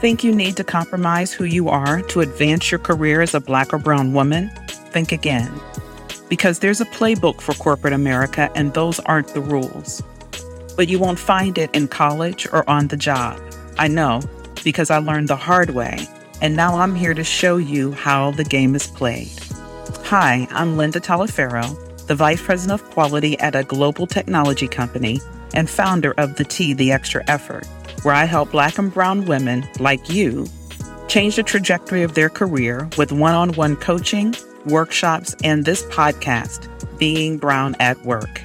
Think you need to compromise who you are to advance your career as a Black or Brown woman? Think again. Because there's a playbook for corporate America, and those aren't the rules. But you won't find it in college or on the job. I know, because I learned the hard way, and now I'm here to show you how the game is played. Hi, I'm Linda Taliaferro, the Vice President of Quality at a global technology company and founder of The T, The Extra Effort where I help Black and Brown women like you change the trajectory of their career with one on one coaching, workshops, and this podcast, Being Brown at Work.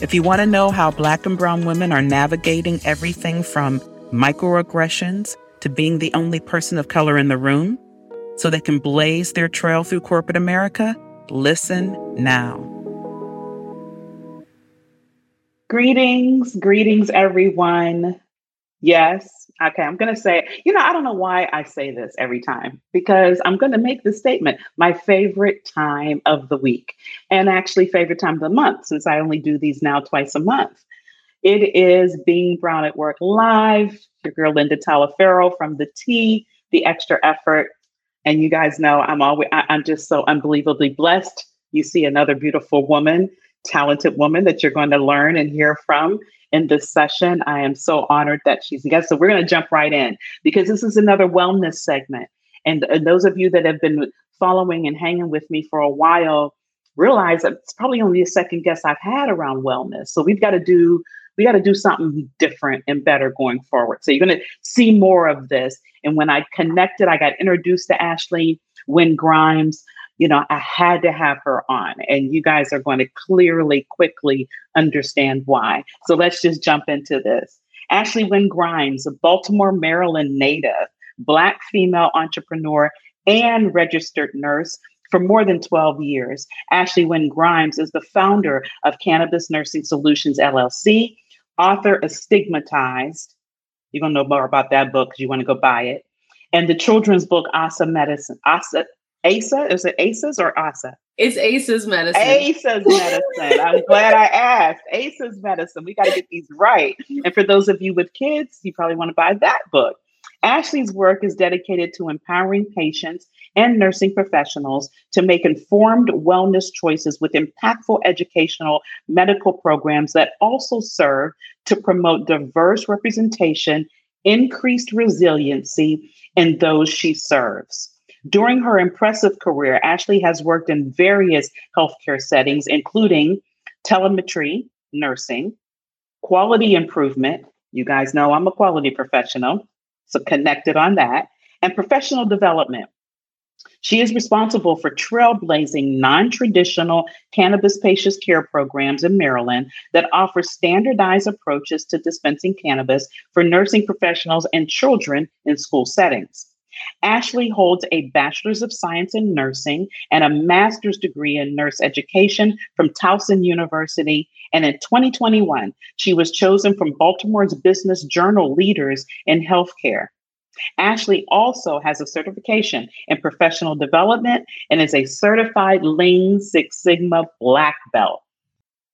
If you want to know how Black and Brown women are navigating everything from microaggressions to being the only person of color in the room so they can blaze their trail through corporate America, listen now. Greetings, greetings, everyone. Yes. Okay. I'm going to say, you know, I don't know why I say this every time because I'm going to make the statement my favorite time of the week and actually favorite time of the month since I only do these now twice a month. It is Being Brown at Work Live. Your girl Linda Taliaferro from the T, the extra effort. And you guys know I'm always, I, I'm just so unbelievably blessed. You see another beautiful woman, talented woman that you're going to learn and hear from in this session. I am so honored that she's a guest. So we're going to jump right in because this is another wellness segment. And, and those of you that have been following and hanging with me for a while realize that it's probably only the second guest I've had around wellness. So we've got to do we got to do something different and better going forward. So you're going to see more of this. And when I connected, I got introduced to Ashley Wynn Grimes you know, I had to have her on, and you guys are going to clearly, quickly understand why. So let's just jump into this. Ashley Wynn Grimes, a Baltimore, Maryland native, Black female entrepreneur and registered nurse for more than 12 years. Ashley Wynn Grimes is the founder of Cannabis Nursing Solutions LLC, author of Stigmatized. You're going to know more about that book because you want to go buy it. And the children's book, Asa Medicine, Asa, ASA? Is it ACEs or ASA? It's Asa's medicine. Asa's medicine. I'm glad I asked. Asa's medicine. We got to get these right. And for those of you with kids, you probably want to buy that book. Ashley's work is dedicated to empowering patients and nursing professionals to make informed wellness choices with impactful educational medical programs that also serve to promote diverse representation, increased resiliency in those she serves. During her impressive career, Ashley has worked in various healthcare settings, including telemetry, nursing, quality improvement. You guys know I'm a quality professional, so connected on that, and professional development. She is responsible for trailblazing non traditional cannabis patient care programs in Maryland that offer standardized approaches to dispensing cannabis for nursing professionals and children in school settings. Ashley holds a Bachelor's of Science in Nursing and a Master's degree in Nurse Education from Towson University. And in 2021, she was chosen from Baltimore's Business Journal Leaders in Healthcare. Ashley also has a certification in professional development and is a certified Lean Six Sigma Black Belt.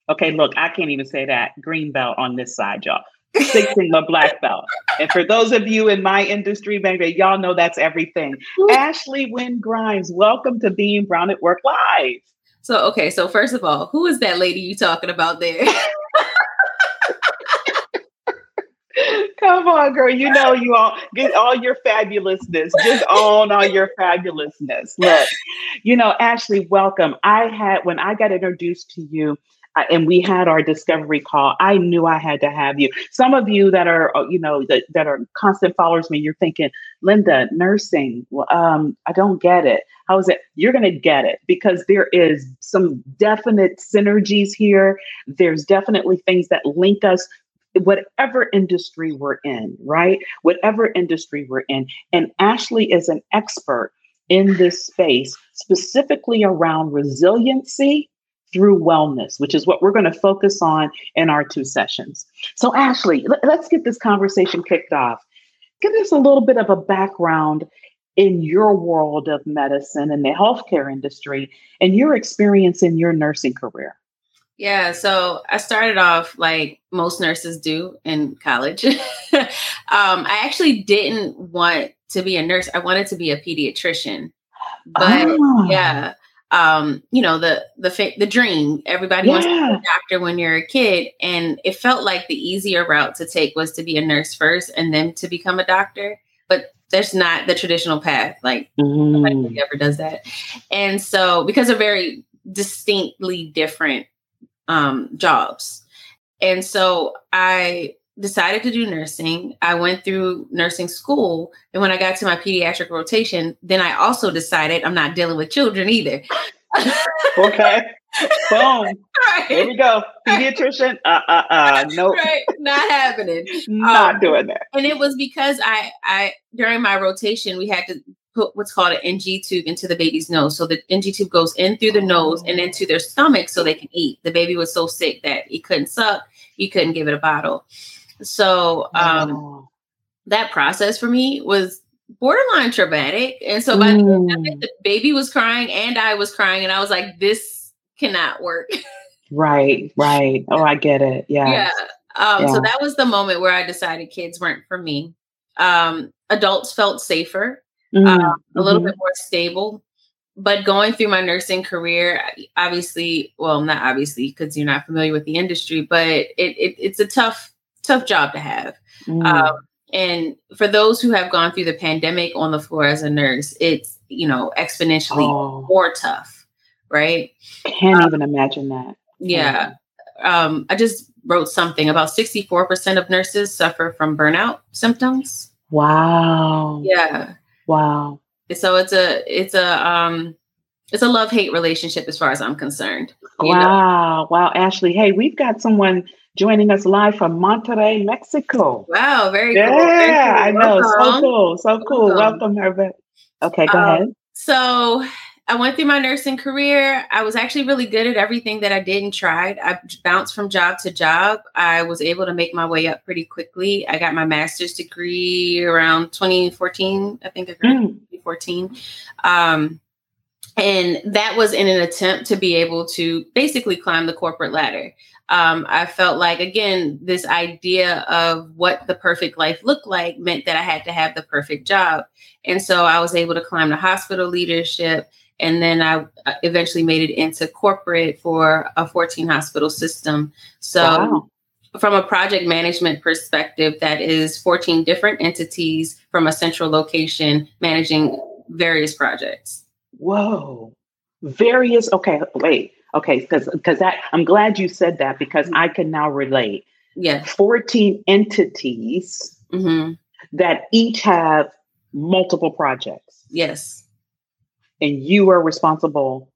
Okay, look, I can't even say that green belt on this side, y'all. Six Sigma Black Belt. And for those of you in my industry, maybe y'all know that's everything. Ashley Wynn Grimes, welcome to Being Brown at Work Live. So, okay, so first of all, who is that lady you talking about there? Come on, girl. You know you all get all your fabulousness. Just own all your fabulousness. Look, you know, Ashley, welcome. I had when I got introduced to you, and we had our discovery call, I knew I had to have you. Some of you that are, uh, you know, that, that are constant followers me, you're thinking, Linda, nursing, um, I don't get it. How is it? You're going to get it because there is some definite synergies here. There's definitely things that link us whatever industry we're in, right? Whatever industry we're in. And Ashley is an expert in this space, specifically around resiliency through wellness, which is what we're going to focus on in our two sessions. So, Ashley, let's get this conversation kicked off. Give us a little bit of a background in your world of medicine and the healthcare industry and your experience in your nursing career. Yeah, so I started off like most nurses do in college. um, I actually didn't want to be a nurse. I wanted to be a pediatrician. But oh. yeah, um, you know, the the the dream. Everybody yeah. wants to be a doctor when you're a kid, and it felt like the easier route to take was to be a nurse first and then to become a doctor. But that's not the traditional path. Like mm. nobody ever does that. And so because they're very distinctly different um, jobs. And so I decided to do nursing. I went through nursing school. And when I got to my pediatric rotation, then I also decided I'm not dealing with children either. okay. Boom. Right. Here we go. Pediatrician. Uh uh uh. Nope. Right. Not happening. Not um, doing that. And it was because I I during my rotation we had to put what's called an NG tube into the baby's nose. So the NG tube goes in through the nose and into their stomach so they can eat. The baby was so sick that he couldn't suck, he couldn't give it a bottle. So um, oh. that process for me was borderline traumatic. And so by mm. the time the baby was crying and I was crying, and I was like, this cannot work. right, right. Oh, I get it. Yeah. Yeah. Um, yeah. So that was the moment where I decided kids weren't for me. Um, adults felt safer mm-hmm. uh, a little mm-hmm. bit more stable. But going through my nursing career, obviously, well, not obviously because you're not familiar with the industry, but it, it it's a tough, tough job to have. Mm. Um, and for those who have gone through the pandemic on the floor as a nurse, it's you know exponentially oh. more tough, right? Can't um, even imagine that. Yeah. Um, I just wrote something about 64% of nurses suffer from burnout symptoms. Wow. Yeah. Wow. So it's a it's a um it's a love hate relationship as far as I'm concerned. Wow. Know? Wow, Ashley. Hey, we've got someone joining us live from Monterrey, Mexico. Wow, very yeah, cool. Cool. I know. So cool. So cool. Welcome, Welcome Herbert. Okay, go um, ahead. So I went through my nursing career. I was actually really good at everything that I did and tried. I bounced from job to job. I was able to make my way up pretty quickly. I got my master's degree around 2014, I think I mm. 2014. Um, and that was in an attempt to be able to basically climb the corporate ladder. Um, I felt like, again, this idea of what the perfect life looked like meant that I had to have the perfect job. And so I was able to climb the hospital leadership and then I uh, eventually made it into corporate for a 14 hospital system. So, wow. from a project management perspective, that is 14 different entities from a central location managing various projects. Whoa, various. Okay, wait. Okay, because because that I'm glad you said that because mm-hmm. I can now relate. Yeah, 14 entities mm-hmm. that each have multiple projects. Yes and you are responsible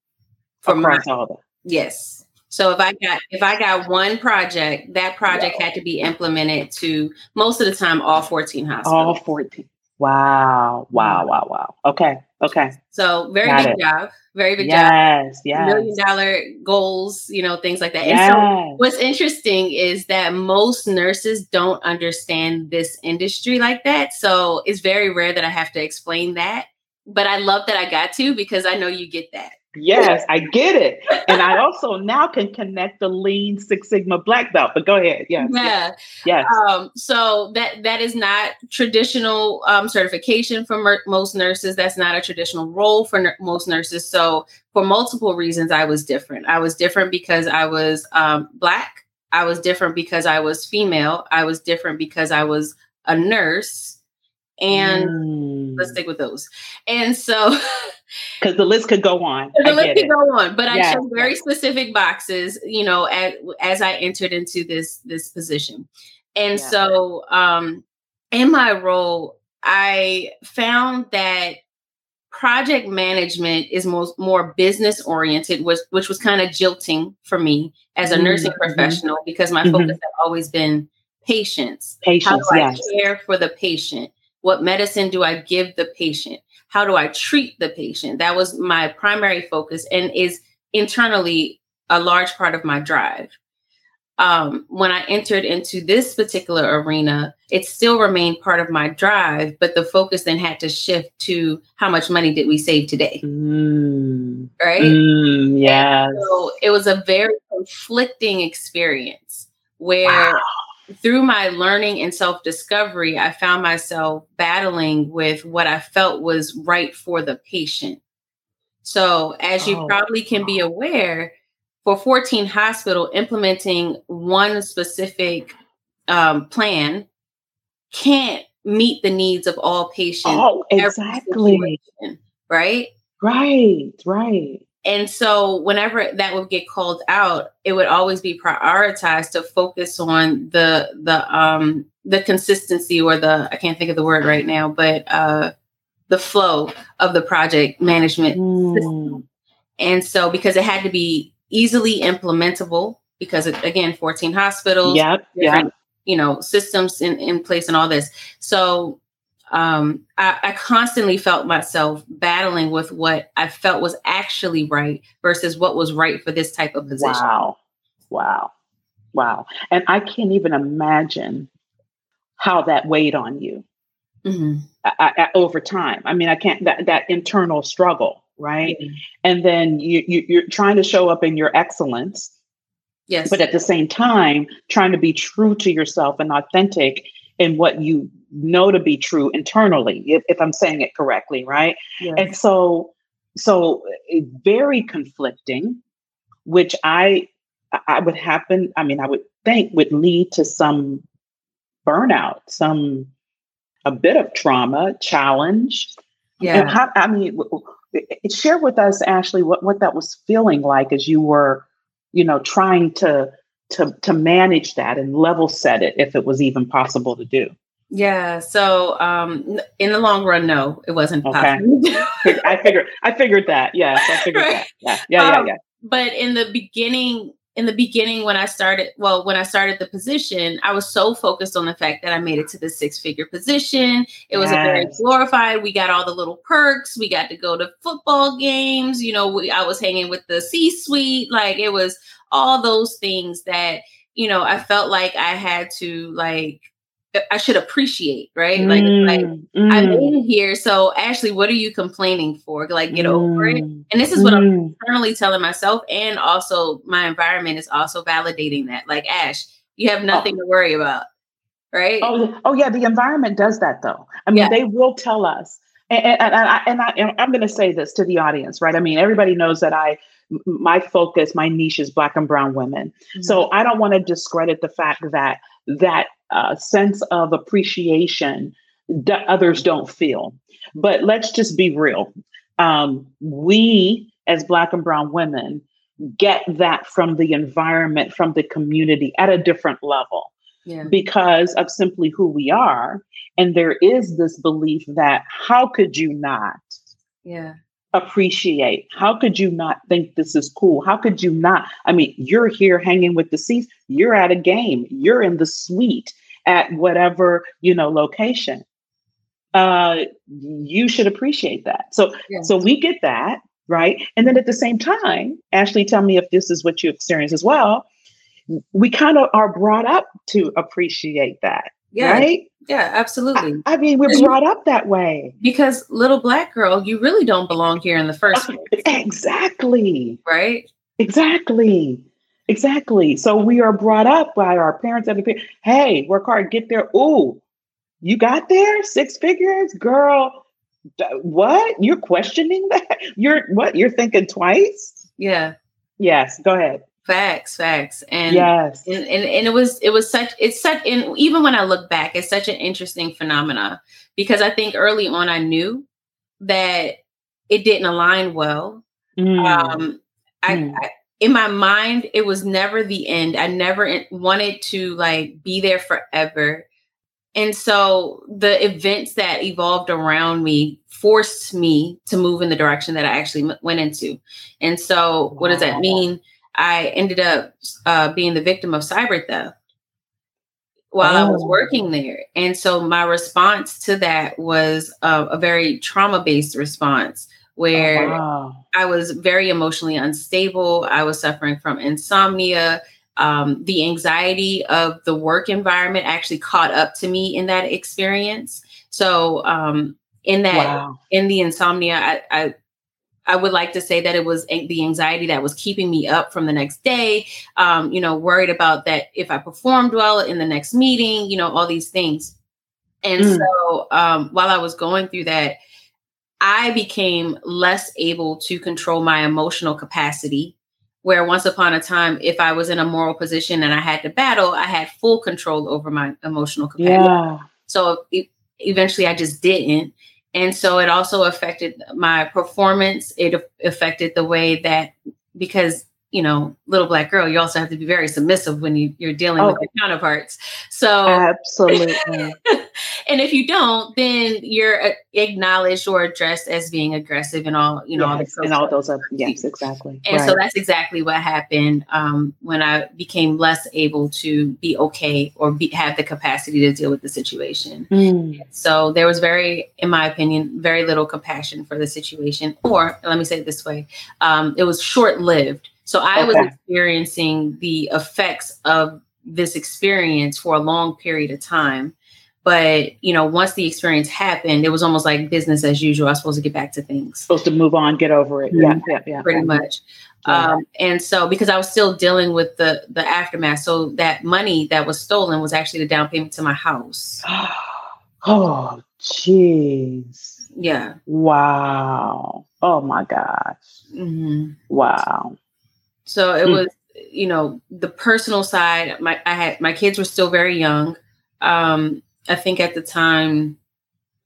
for across all that. Yes. So if I got if I got one project, that project wow. had to be implemented to most of the time all 14 hospitals. All 14. Wow. Wow. Mm-hmm. Wow. Wow. Okay. Okay. So very got big it. job. Very big yes, job. Yes. Million dollar goals, you know, things like that. Yes. And so what's interesting is that most nurses don't understand this industry like that. So it's very rare that I have to explain that but I love that I got to because I know you get that. Yes, I get it. And I also now can connect the lean Six Sigma black belt. But go ahead. Yes. Yeah. Yes. Um, so that that is not traditional um, certification for mer- most nurses. That's not a traditional role for n- most nurses. So for multiple reasons, I was different. I was different because I was um, black. I was different because I was female. I was different because I was a nurse and mm. let's stick with those. And so, because the list could go on, the I list could go on, but yes. I chose very specific boxes, you know, as, as I entered into this this position. And yeah. so, um, in my role, I found that project management is most more business oriented, which which was kind of jilting for me as a nursing mm-hmm. professional because my mm-hmm. focus had always been patients. Patients, How do I yes. care for the patient? What medicine do I give the patient? How do I treat the patient? That was my primary focus and is internally a large part of my drive. Um, when I entered into this particular arena, it still remained part of my drive, but the focus then had to shift to how much money did we save today? Mm. Right? Mm, yeah. So it was a very conflicting experience where wow. Through my learning and self discovery, I found myself battling with what I felt was right for the patient. So, as you oh, probably can be aware, for 14 Hospital, implementing one specific um, plan can't meet the needs of all patients. Oh, exactly. Right? Right, right. And so whenever that would get called out, it would always be prioritized to focus on the the um the consistency or the I can't think of the word right now, but uh the flow of the project management mm. system. And so because it had to be easily implementable because again 14 hospitals yep, yep. you know systems in, in place and all this so um, I, I, constantly felt myself battling with what I felt was actually right versus what was right for this type of position. Wow. Wow. Wow. And I can't even imagine how that weighed on you mm-hmm. I, I, over time. I mean, I can't, that, that internal struggle, right? Mm-hmm. And then you, you, you're trying to show up in your excellence. Yes. But at the same time, trying to be true to yourself and authentic in what you know to be true internally, if, if I'm saying it correctly, right? Yes. And so, so eh, very conflicting, which I I would happen. I mean, I would think would lead to some burnout, some a bit of trauma, challenge. Yeah. How, I mean, share with us, Ashley, what what that was feeling like as you were, you know, trying to to to manage that and level set it if it was even possible to do. Yeah. So um in the long run, no, it wasn't okay. I figured I figured that. Yes, I figured right. that. Yeah. Yeah, um, yeah, yeah. But in the beginning, in the beginning when I started, well, when I started the position, I was so focused on the fact that I made it to the six figure position. It was yes. a very glorified. We got all the little perks. We got to go to football games. You know, we, I was hanging with the C suite. Like it was all those things that, you know, I felt like I had to like I should appreciate, right? Like, mm, like mm. I'm in here. So, Ashley, what are you complaining for? Like, get mm, over it. Mm, and this is what mm. I'm internally telling myself, and also my environment is also validating that. Like, Ash, you have oh. nothing oh. to worry about, right? Oh, oh yeah. The environment does that, though. I mean, yeah. they will tell us. And, and, and, I, and, I, and I'm going to say this to the audience, right? I mean, everybody knows that I my focus, my niche is Black and Brown women. Mm-hmm. So I don't want to discredit the fact that that uh, sense of appreciation that others don't feel. But let's just be real. Um, we, as Black and Brown women, get that from the environment, from the community at a different level yeah. because of simply who we are. And there is this belief that how could you not? Yeah appreciate? How could you not think this is cool? How could you not? I mean, you're here hanging with the seats, you're at a game, you're in the suite at whatever, you know, location. Uh, you should appreciate that. So, yes. so we get that, right? And then at the same time, Ashley, tell me if this is what you experience as well. We kind of are brought up to appreciate that. Yeah. Right? Yeah, absolutely. I, I mean, we're brought up that way. Because little black girl, you really don't belong here in the first place. Exactly. Right? Exactly. Exactly. So we are brought up by our parents and the hey, work hard, get there. Ooh, you got there? Six figures? Girl, what? You're questioning that? You're what? You're thinking twice? Yeah. Yes, go ahead. Facts, facts. And yes. And, and, and it was it was such it's such and even when I look back, it's such an interesting phenomena because I think early on I knew that it didn't align well. Mm. Um I, mm. I in my mind, it was never the end. I never wanted to like be there forever. And so the events that evolved around me forced me to move in the direction that I actually went into. And so, what does that mean? I ended up uh, being the victim of cyber theft while oh. I was oh. working there. And so my response to that was uh, a very trauma based response where oh, wow. I was very emotionally unstable. I was suffering from insomnia. Um, the anxiety of the work environment actually caught up to me in that experience. So, um, in that, wow. in the insomnia, I, I I would like to say that it was the anxiety that was keeping me up from the next day. Um, you know, worried about that if I performed well in the next meeting, you know, all these things. And mm. so um, while I was going through that, I became less able to control my emotional capacity. Where once upon a time, if I was in a moral position and I had to battle, I had full control over my emotional capacity. Yeah. So it, eventually I just didn't. And so it also affected my performance. It affected the way that, because you know, little black girl, you also have to be very submissive when you, you're dealing oh, with your counterparts. So absolutely. and if you don't, then you're uh, acknowledged or addressed as being aggressive and all, you know, yes, all and all those other, yes, exactly. And right. so that's exactly what happened um, when I became less able to be okay or be, have the capacity to deal with the situation. Mm. So there was very, in my opinion, very little compassion for the situation. Or let me say it this way, um, it was short lived so I okay. was experiencing the effects of this experience for a long period of time. But you know, once the experience happened, it was almost like business as usual. I was supposed to get back to things. Supposed to move on, get over it. Yeah, yeah, yeah. Pretty much. Yeah. Um, and so because I was still dealing with the the aftermath, so that money that was stolen was actually the down payment to my house. oh, jeez. Yeah. Wow. Oh my gosh. Mm-hmm. Wow. So it mm. was, you know, the personal side. My I had my kids were still very young. Um, I think at the time,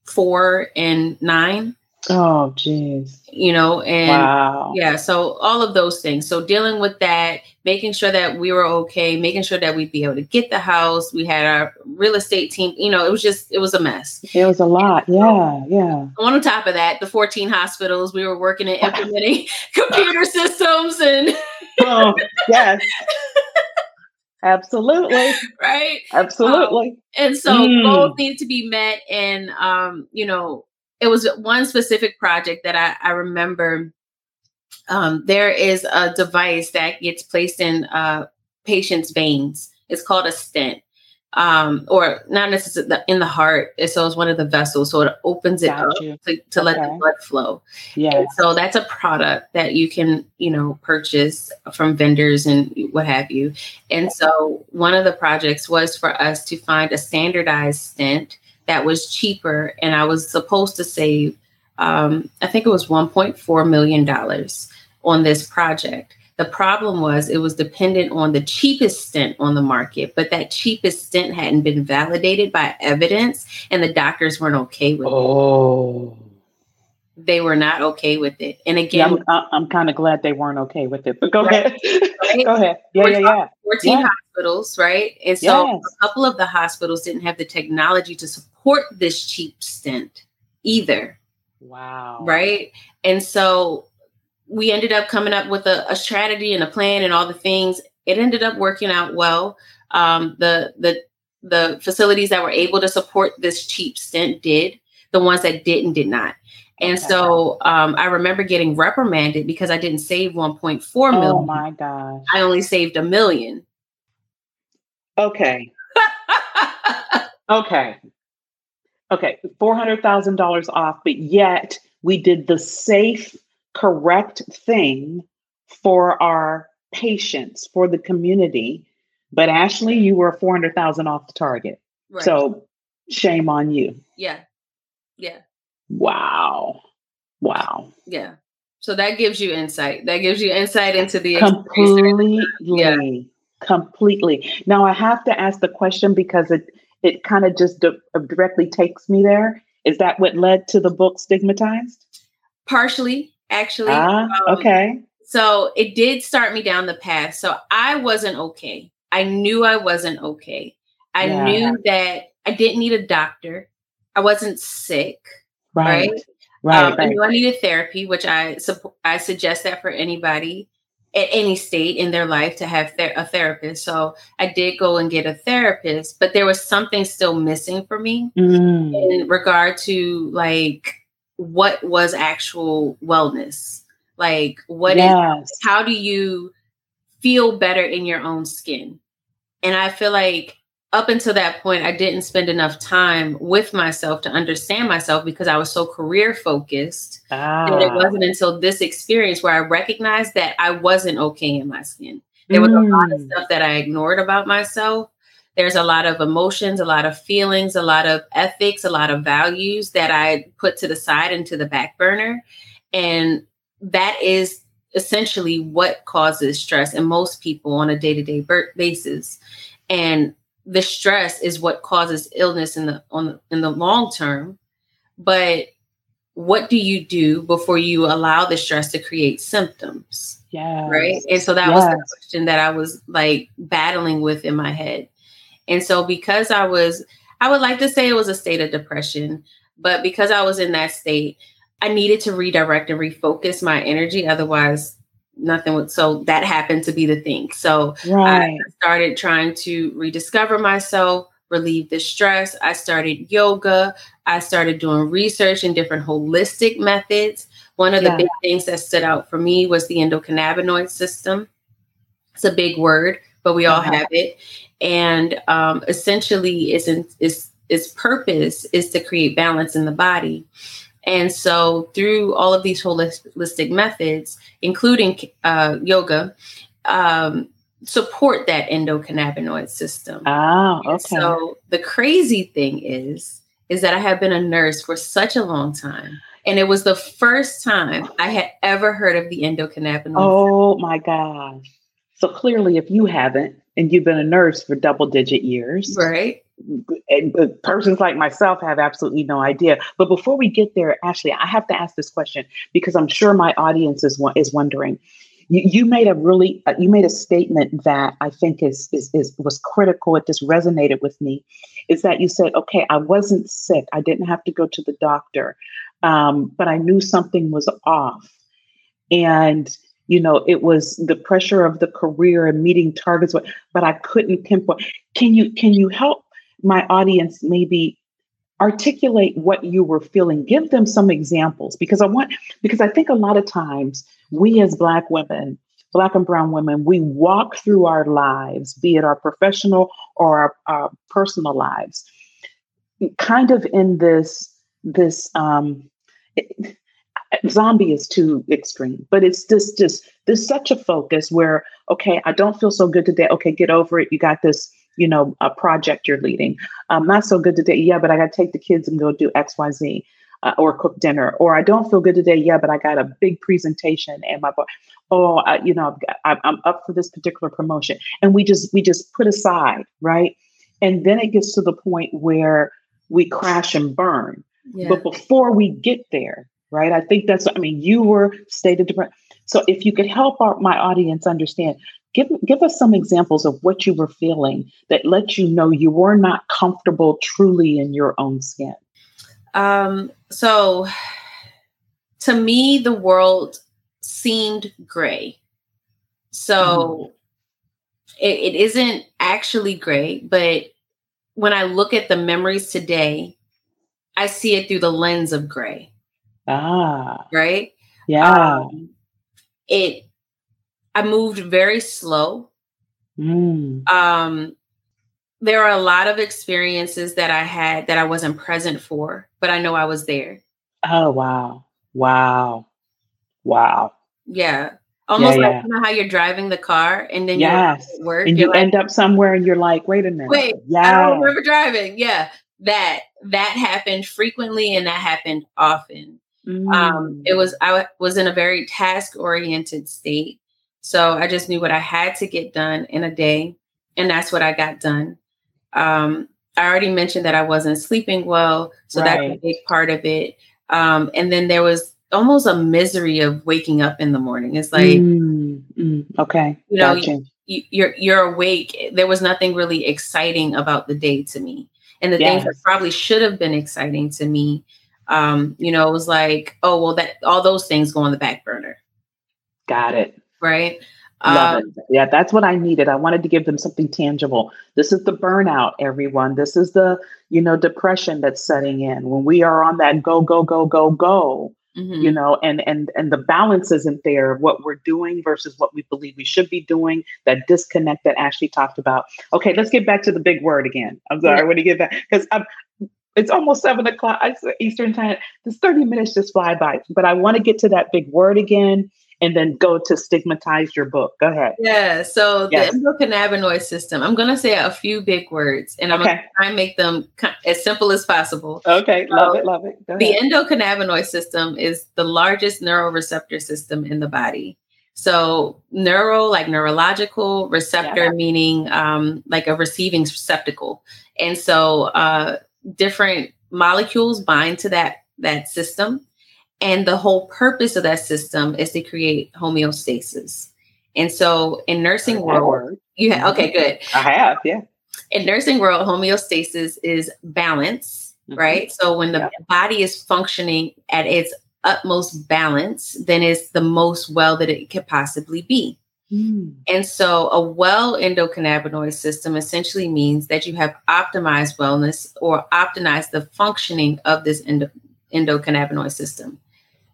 four and nine. Oh, jeez. You know, and wow. yeah, so all of those things. So dealing with that, making sure that we were okay, making sure that we'd be able to get the house. We had our real estate team. You know, it was just it was a mess. It was a lot. Yeah, yeah. On top of that, the 14 hospitals we were working and implementing computer systems and oh, yes. Absolutely. Right. Absolutely. Um, and so mm. both need to be met. And um, you know, it was one specific project that I, I remember. Um, there is a device that gets placed in uh patients' veins. It's called a stent um, or not necessarily in the heart. So it's one of the vessels, so it opens it Got up you. to, to okay. let the blood flow. Yeah. So that's a product that you can, you know, purchase from vendors and what have you. And so one of the projects was for us to find a standardized stent that was cheaper, and I was supposed to save, um, I think it was 1.4 million dollars on this project. The problem was it was dependent on the cheapest stent on the market, but that cheapest stent hadn't been validated by evidence, and the doctors weren't okay with oh. it. They were not okay with it. And again, yeah, I'm, I'm kind of glad they weren't okay with it. But go right, ahead. Right? go ahead. Yeah, yeah, yeah. 14 yeah. hospitals, right? And so yes. a couple of the hospitals didn't have the technology to support this cheap stent either. Wow. Right. And so we ended up coming up with a, a, strategy and a plan and all the things. It ended up working out well. Um, the the the facilities that were able to support this cheap stent did. The ones that didn't did not. And okay. so um, I remember getting reprimanded because I didn't save 1.4 million. Oh my gosh. I only saved a million. Okay. okay. Okay. $400,000 off, but yet we did the safe correct thing for our patients, for the community. But Ashley, you were 400,000 off the target. Right. So shame on you. Yeah. Yeah. Wow. Wow. Yeah. So that gives you insight. That gives you insight into the completely. Yeah. Completely. Now I have to ask the question because it it kind of just di- directly takes me there. Is that what led to the book Stigmatized? Partially actually. Ah, um, okay. So it did start me down the path. So I wasn't okay. I knew I wasn't okay. I yeah. knew that I didn't need a doctor. I wasn't sick. Right. Right. Right, um, right. I knew I needed therapy, which I I suggest that for anybody at any state in their life to have ther- a therapist. So I did go and get a therapist, but there was something still missing for me mm. in regard to like what was actual wellness like what yes. is, how do you feel better in your own skin and i feel like up until that point, I didn't spend enough time with myself to understand myself because I was so career focused. Ah. And it wasn't until this experience where I recognized that I wasn't okay in my skin. There was mm. a lot of mm. stuff that I ignored about myself. There's a lot of emotions, a lot of feelings, a lot of ethics, a lot of values that I put to the side and to the back burner. And that is essentially what causes stress in most people on a day to day basis. And the stress is what causes illness in the on the, in the long term. But what do you do before you allow the stress to create symptoms? Yeah right? And so that yes. was the question that i was like battling with in my head. And so because i was i would like to say it was a state of depression but because i was in that state i needed to redirect and refocus my energy. Otherwise nothing would so that happened to be the thing. So right. i started trying to rediscover myself relieve the stress. I started yoga. I started doing research in different holistic methods. One of the yeah. big things that stood out for me was the endocannabinoid system. It's a big word but we all uh-huh. have it. And um, essentially its, its, its purpose is to create balance in the body and so, through all of these holistic methods, including uh, yoga, um, support that endocannabinoid system. Oh, okay. so the crazy thing is, is that I have been a nurse for such a long time. And it was the first time I had ever heard of the endocannabinoid. Oh my gosh. So clearly, if you haven't, and you've been a nurse for double digit years, right? Persons like myself have absolutely no idea. But before we get there, Ashley, I have to ask this question because I'm sure my audience is is wondering. You, you made a really uh, you made a statement that I think is, is is was critical. It just resonated with me. Is that you said, okay, I wasn't sick. I didn't have to go to the doctor, um, but I knew something was off, and you know it was the pressure of the career and meeting targets but i couldn't pinpoint can you can you help my audience maybe articulate what you were feeling. Give them some examples because i want because i think a lot of times we as black women black and brown women we walk through our lives be it our professional or our, our personal lives kind of in this this um it, zombie is too extreme but it's just just there's such a focus where okay i don't feel so good today. Okay get over it. You got this you know, a project you're leading. Um, not so good today. Yeah, but I got to take the kids and go do X, Y, Z. Uh, or cook dinner, or I don't feel good today. Yeah, but I got a big presentation, and my boy, oh, I, you know, I'm, I'm up for this particular promotion, and we just we just put aside, right? And then it gets to the point where we crash and burn. Yeah. But before we get there, right? I think that's. I mean, you were stated different. So if you could help our, my audience understand, Give, give us some examples of what you were feeling that let you know you were not comfortable truly in your own skin. Um, so, to me, the world seemed gray. So, mm. it, it isn't actually gray, but when I look at the memories today, I see it through the lens of gray. Ah. Right? Yeah. Um, it I moved very slow. Mm. Um, there are a lot of experiences that I had that I wasn't present for, but I know I was there. Oh wow. Wow. Wow. Yeah. Almost yeah, like You know how you're driving the car and then yes. you're work. And you like, end up somewhere and you're like, wait a minute. Wait, yeah. I don't remember driving. Yeah. That that happened frequently and that happened often. Mm. Um, it was I was in a very task oriented state so I just knew what I had to get done in a day, and that's what I got done. Um, I already mentioned that I wasn't sleeping well, so right. that's a big part of it. Um, and then there was almost a misery of waking up in the morning. It's like, mm, mm, okay, you know, gotcha. you, you're you're awake. There was nothing really exciting about the day to me, and the yes. things that probably should have been exciting to me, um, you know, it was like, oh well, that all those things go on the back burner. Got it right? Um. Yeah, that's what I needed. I wanted to give them something tangible. This is the burnout, everyone. This is the, you know, depression that's setting in. When we are on that go, go, go, go, go, Mm-hmm. You know, and and and the balance isn't there. of What we're doing versus what we believe we should be doing. That disconnect that Ashley talked about. Okay, let's get back to the big word again. I'm sorry. Yeah. When you get back, because I'm it's almost seven o'clock Eastern time. This 30 minutes just fly by. But I want to get to that big word again and then go to stigmatize your book. Go ahead. Yeah. So yes. the endocannabinoid system, I'm going to say a few big words and I'm okay. going to try and make them as simple as possible. Okay. Love it. Love it. the endocannabinoid system is the largest neuroreceptor system in the body. So neuro, like neurological receptor, yeah. meaning um, like a receiving receptacle. And so uh, different molecules bind to that that system and the whole purpose of that system is to create homeostasis. And so in nursing world, you have okay, good. I have, yeah. In nursing world, homeostasis is balance, mm-hmm. right? So when the yeah. body is functioning at its utmost balance, then it's the most well that it could possibly be. Mm. And so a well endocannabinoid system essentially means that you have optimized wellness or optimized the functioning of this endo- endocannabinoid system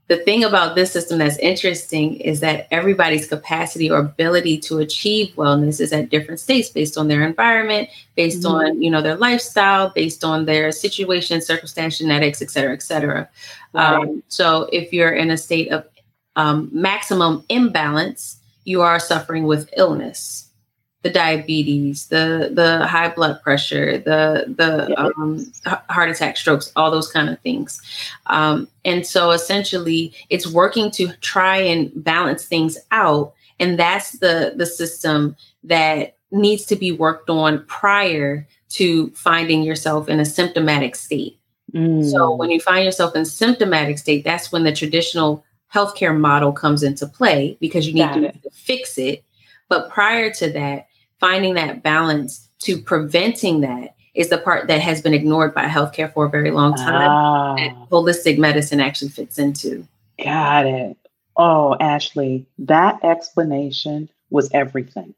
the thing about this system that's interesting is that everybody's capacity or ability to achieve wellness is at different states based on their environment based mm-hmm. on you know their lifestyle based on their situation circumstance genetics et cetera et cetera right. um, so if you're in a state of um, maximum imbalance you are suffering with illness the diabetes, the the high blood pressure, the the um, heart attack, strokes, all those kind of things. Um, and so essentially, it's working to try and balance things out, and that's the the system that needs to be worked on prior to finding yourself in a symptomatic state. Mm. So when you find yourself in symptomatic state, that's when the traditional healthcare model comes into play because you need to, to fix it. But prior to that, finding that balance to preventing that is the part that has been ignored by healthcare for a very long time. Ah. holistic medicine actually fits into. Got it. Oh, Ashley, that explanation was everything.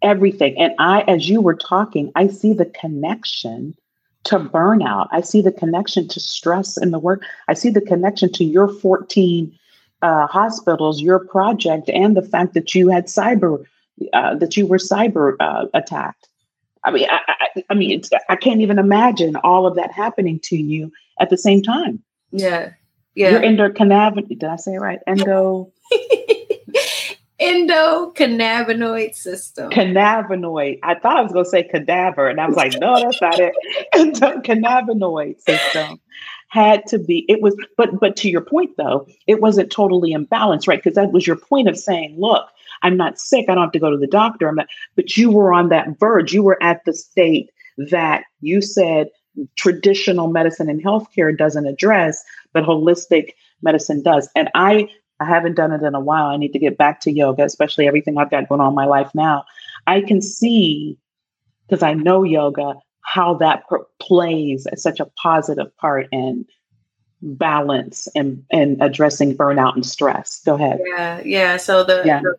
Everything. And I, as you were talking, I see the connection to burnout. I see the connection to stress in the work. I see the connection to your 14 uh, hospitals, your project, and the fact that you had cyber uh, that you were cyber uh, attacked. I mean, I, I, I mean, I can't even imagine all of that happening to you at the same time. Yeah, yeah. You're endocannabinoid. Did I say it right? Endo. endocannabinoid system. Cannabinoid. I thought I was going to say cadaver, and I was like, no, that's not it. Endocannabinoid system had to be. It was, but but to your point though, it wasn't totally imbalanced, right? Because that was your point of saying, look, I'm not sick. I don't have to go to the doctor. I'm not, but you were on that verge. You were at the state that you said traditional medicine and healthcare doesn't address, but holistic medicine does. And I, I haven't done it in a while. I need to get back to yoga, especially everything I've got going on in my life now. I can see because I know yoga how that pr- plays such a positive part in balance and and addressing burnout and stress. Go ahead. Yeah, yeah. So the, yeah. the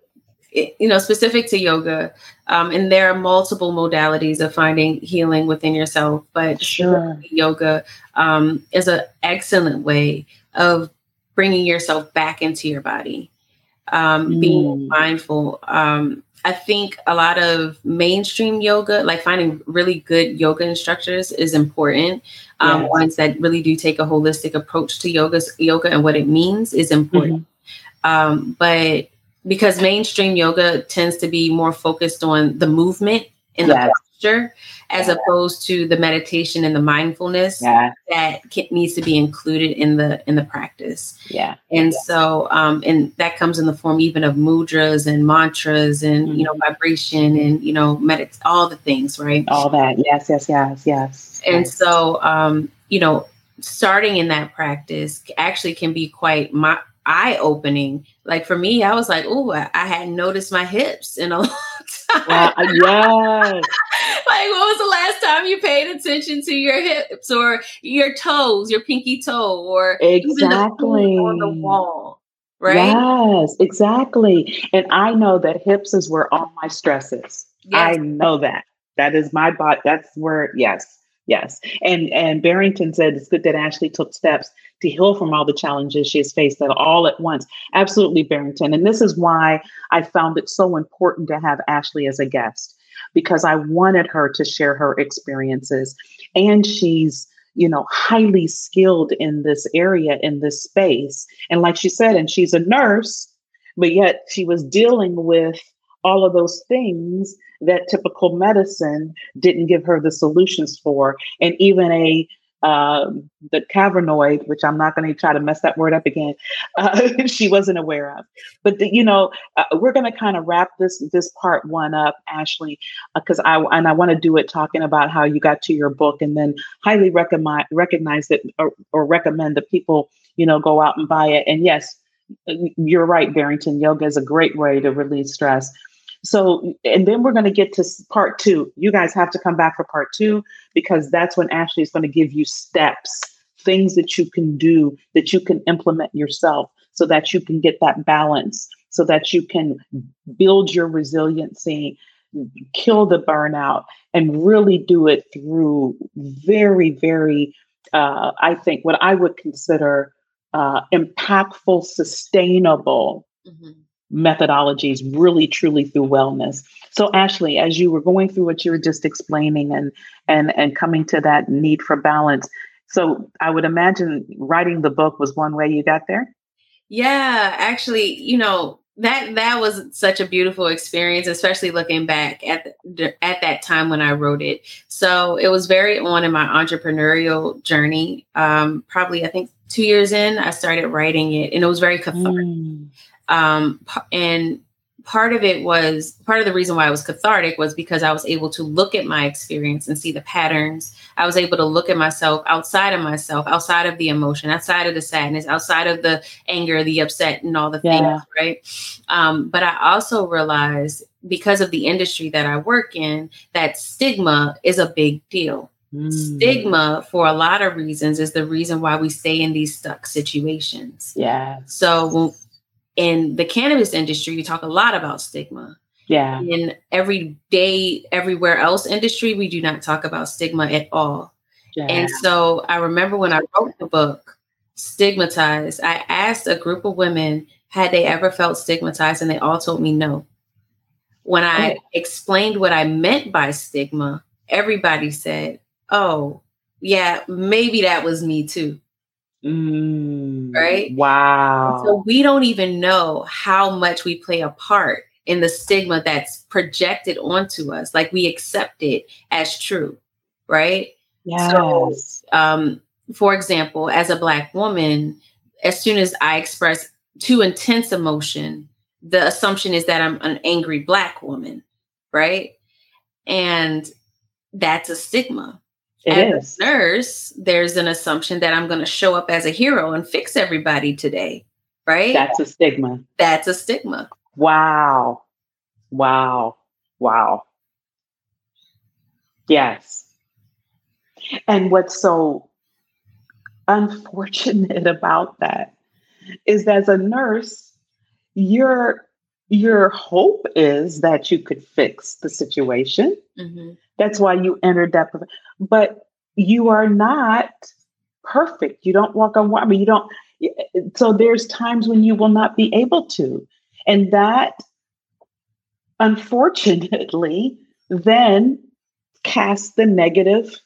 you know, specific to yoga, um, and there are multiple modalities of finding healing within yourself. But sure. yoga um, is an excellent way of bringing yourself back into your body, um, mm. being mindful. Um, I think a lot of mainstream yoga, like finding really good yoga instructors, is important. Um, yes. Ones that really do take a holistic approach to yoga, yoga and what it means is important. Mm-hmm. Um, but because mainstream yoga tends to be more focused on the movement and yes. the posture as yeah. opposed to the meditation and the mindfulness yeah. that can, needs to be included in the in the practice yeah and so um and that comes in the form even of mudras and mantras and mm-hmm. you know mm-hmm. vibration and you know medit all the things right all that yes yes yes yes and yes. so um you know starting in that practice actually can be quite my eye opening. Like for me, I was like, oh, I, I, hadn't noticed my hips in a long time. Wow, yes. like, what was the last time you paid attention to your hips or your toes, your pinky toe, or exactly on the wall? Right. Yes, exactly. And I know that hips is where all my stress is. Yes. I know that. That is my body. That's where, yes, yes. And and Barrington said it's good that Ashley took steps to heal from all the challenges she has faced at all at once. Absolutely, Barrington. And this is why I found it so important to have Ashley as a guest because I wanted her to share her experiences. And she's, you know, highly skilled in this area, in this space. And like she said, and she's a nurse, but yet she was dealing with all of those things that typical medicine didn't give her the solutions for. And even a um, the cavernoid, which I'm not going to try to mess that word up again, uh, she wasn't aware of. But the, you know, uh, we're going to kind of wrap this this part one up, Ashley, because uh, I and I want to do it talking about how you got to your book, and then highly recommend recognize that or, or recommend that people you know go out and buy it. And yes, you're right, Barrington. Yoga is a great way to release stress. So, and then we're going to get to part two. You guys have to come back for part two because that's when Ashley is going to give you steps, things that you can do that you can implement yourself so that you can get that balance, so that you can build your resiliency, kill the burnout, and really do it through very, very, uh, I think, what I would consider uh, impactful, sustainable. Mm-hmm methodologies really truly through wellness. So ashley as you were going through what you were just explaining and and and coming to that need for balance so i would imagine writing the book was one way you got there? Yeah actually you know that that was such a beautiful experience especially looking back at the, at that time when i wrote it. So it was very on in my entrepreneurial journey. Um probably i think two years in i started writing it and it was very cathartic. Mm. Um, and part of it was part of the reason why I was cathartic was because I was able to look at my experience and see the patterns. I was able to look at myself outside of myself, outside of the emotion, outside of the sadness, outside of the anger, the upset, and all the yeah. things, right? Um, but I also realized because of the industry that I work in, that stigma is a big deal. Mm. Stigma, for a lot of reasons, is the reason why we stay in these stuck situations. Yeah. So in the cannabis industry, you talk a lot about stigma. Yeah. In everyday, everywhere else industry, we do not talk about stigma at all. Yeah. And so I remember when I wrote the book, Stigmatized, I asked a group of women, had they ever felt stigmatized? And they all told me no. When I oh. explained what I meant by stigma, everybody said, oh, yeah, maybe that was me too. Mm, right? Wow. So we don't even know how much we play a part in the stigma that's projected onto us. Like we accept it as true, right? Yes. So, um, for example, as a Black woman, as soon as I express too intense emotion, the assumption is that I'm an angry Black woman, right? And that's a stigma it as is. a nurse, there's an assumption that I'm going to show up as a hero and fix everybody today, right? That's a stigma. That's a stigma. Wow. Wow. Wow. Yes. And what's so unfortunate about that is as a nurse, your your hope is that you could fix the situation. Mm-hmm. That's why you entered that. But you are not perfect. You don't walk on water. You don't. So there's times when you will not be able to, and that, unfortunately, then casts the negative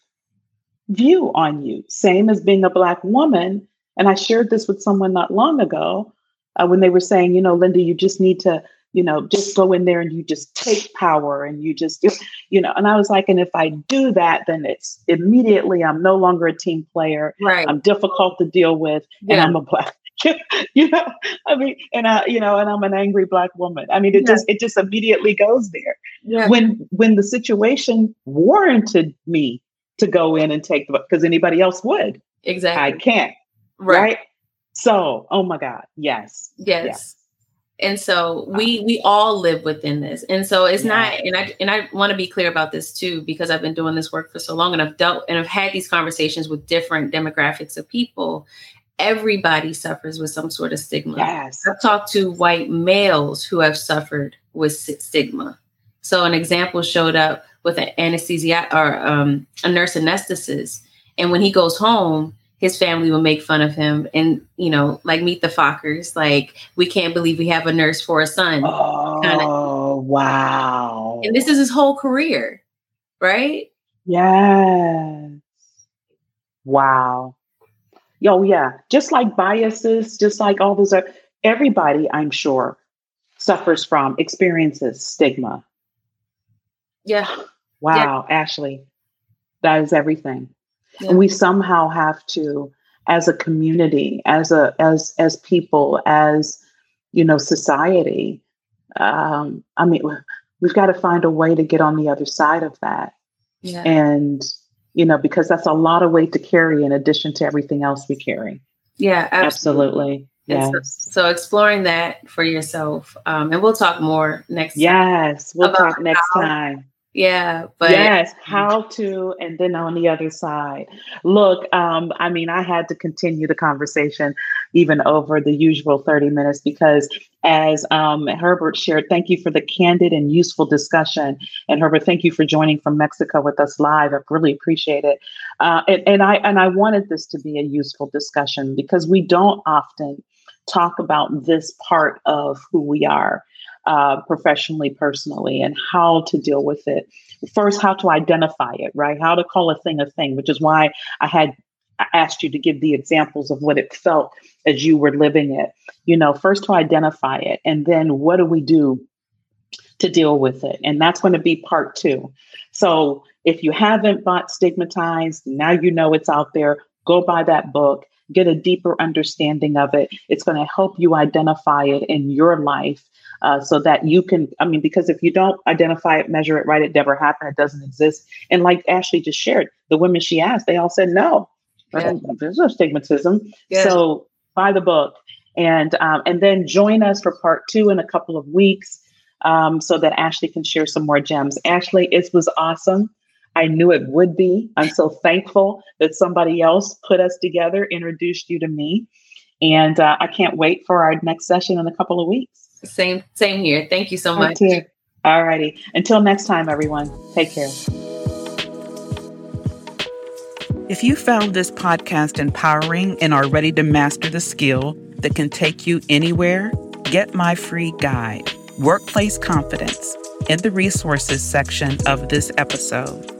view on you. Same as being a black woman. And I shared this with someone not long ago uh, when they were saying, you know, Linda, you just need to you know, just go in there and you just take power and you just, you know, and I was like, and if I do that, then it's immediately I'm no longer a team player. Right. I'm difficult to deal with yeah. and I'm a black, you know, I mean, and I, you know, and I'm an angry black woman. I mean, it yeah. just, it just immediately goes there. Yeah. When, when the situation warranted me to go in and take the, because anybody else would. Exactly. I can't. Right. right? So, oh my God. Yes. Yes. yes. And so we we all live within this. And so it's yeah. not and I and I want to be clear about this too because I've been doing this work for so long and I've dealt and I've had these conversations with different demographics of people. Everybody suffers with some sort of stigma. Yes. I've talked to white males who have suffered with stigma. So an example showed up with an anesthesia or um, a nurse anesthetist, and when he goes home, his family would make fun of him and you know like meet the fockers. Like we can't believe we have a nurse for a son. Oh kinda. wow. And this is his whole career right? Yes. Wow. Yo yeah just like biases just like all those are everybody i'm sure suffers from experiences stigma. Yeah. Wow yeah. ashley that is everything yeah. and we somehow have to as a community as a as as people as you know society um i mean we've got to find a way to get on the other side of that yeah. and you know because that's a lot of weight to carry in addition to everything else we carry yeah absolutely, absolutely. Yes. So, so, exploring that for yourself um, and we'll talk more next yes we'll talk next how, time yeah, but yes, how to, and then on the other side, look. Um, I mean, I had to continue the conversation even over the usual thirty minutes because, as um, Herbert shared, thank you for the candid and useful discussion. And Herbert, thank you for joining from Mexico with us live. I really appreciate it. Uh, and, and I and I wanted this to be a useful discussion because we don't often talk about this part of who we are uh, professionally, personally, and how to deal with it. First, how to identify it, right? How to call a thing a thing, which is why I had asked you to give the examples of what it felt as you were living it. You know, first to identify it, and then what do we do to deal with it? And that's going to be part two. So if you haven't bought Stigmatized, now you know it's out there. Go buy that book get a deeper understanding of it. It's going to help you identify it in your life uh, so that you can, I mean, because if you don't identify it, measure it, write it, never happened, it doesn't exist. And like Ashley just shared, the women she asked, they all said no. Yeah. There's no stigmatism. Yeah. So buy the book and um, and then join us for part two in a couple of weeks um, so that Ashley can share some more gems. Ashley, it was awesome. I knew it would be. I'm so thankful that somebody else put us together, introduced you to me. And uh, I can't wait for our next session in a couple of weeks. Same, same here. Thank you so much. All righty. Until next time, everyone, take care. If you found this podcast empowering and are ready to master the skill that can take you anywhere, get my free guide, Workplace Confidence, in the resources section of this episode.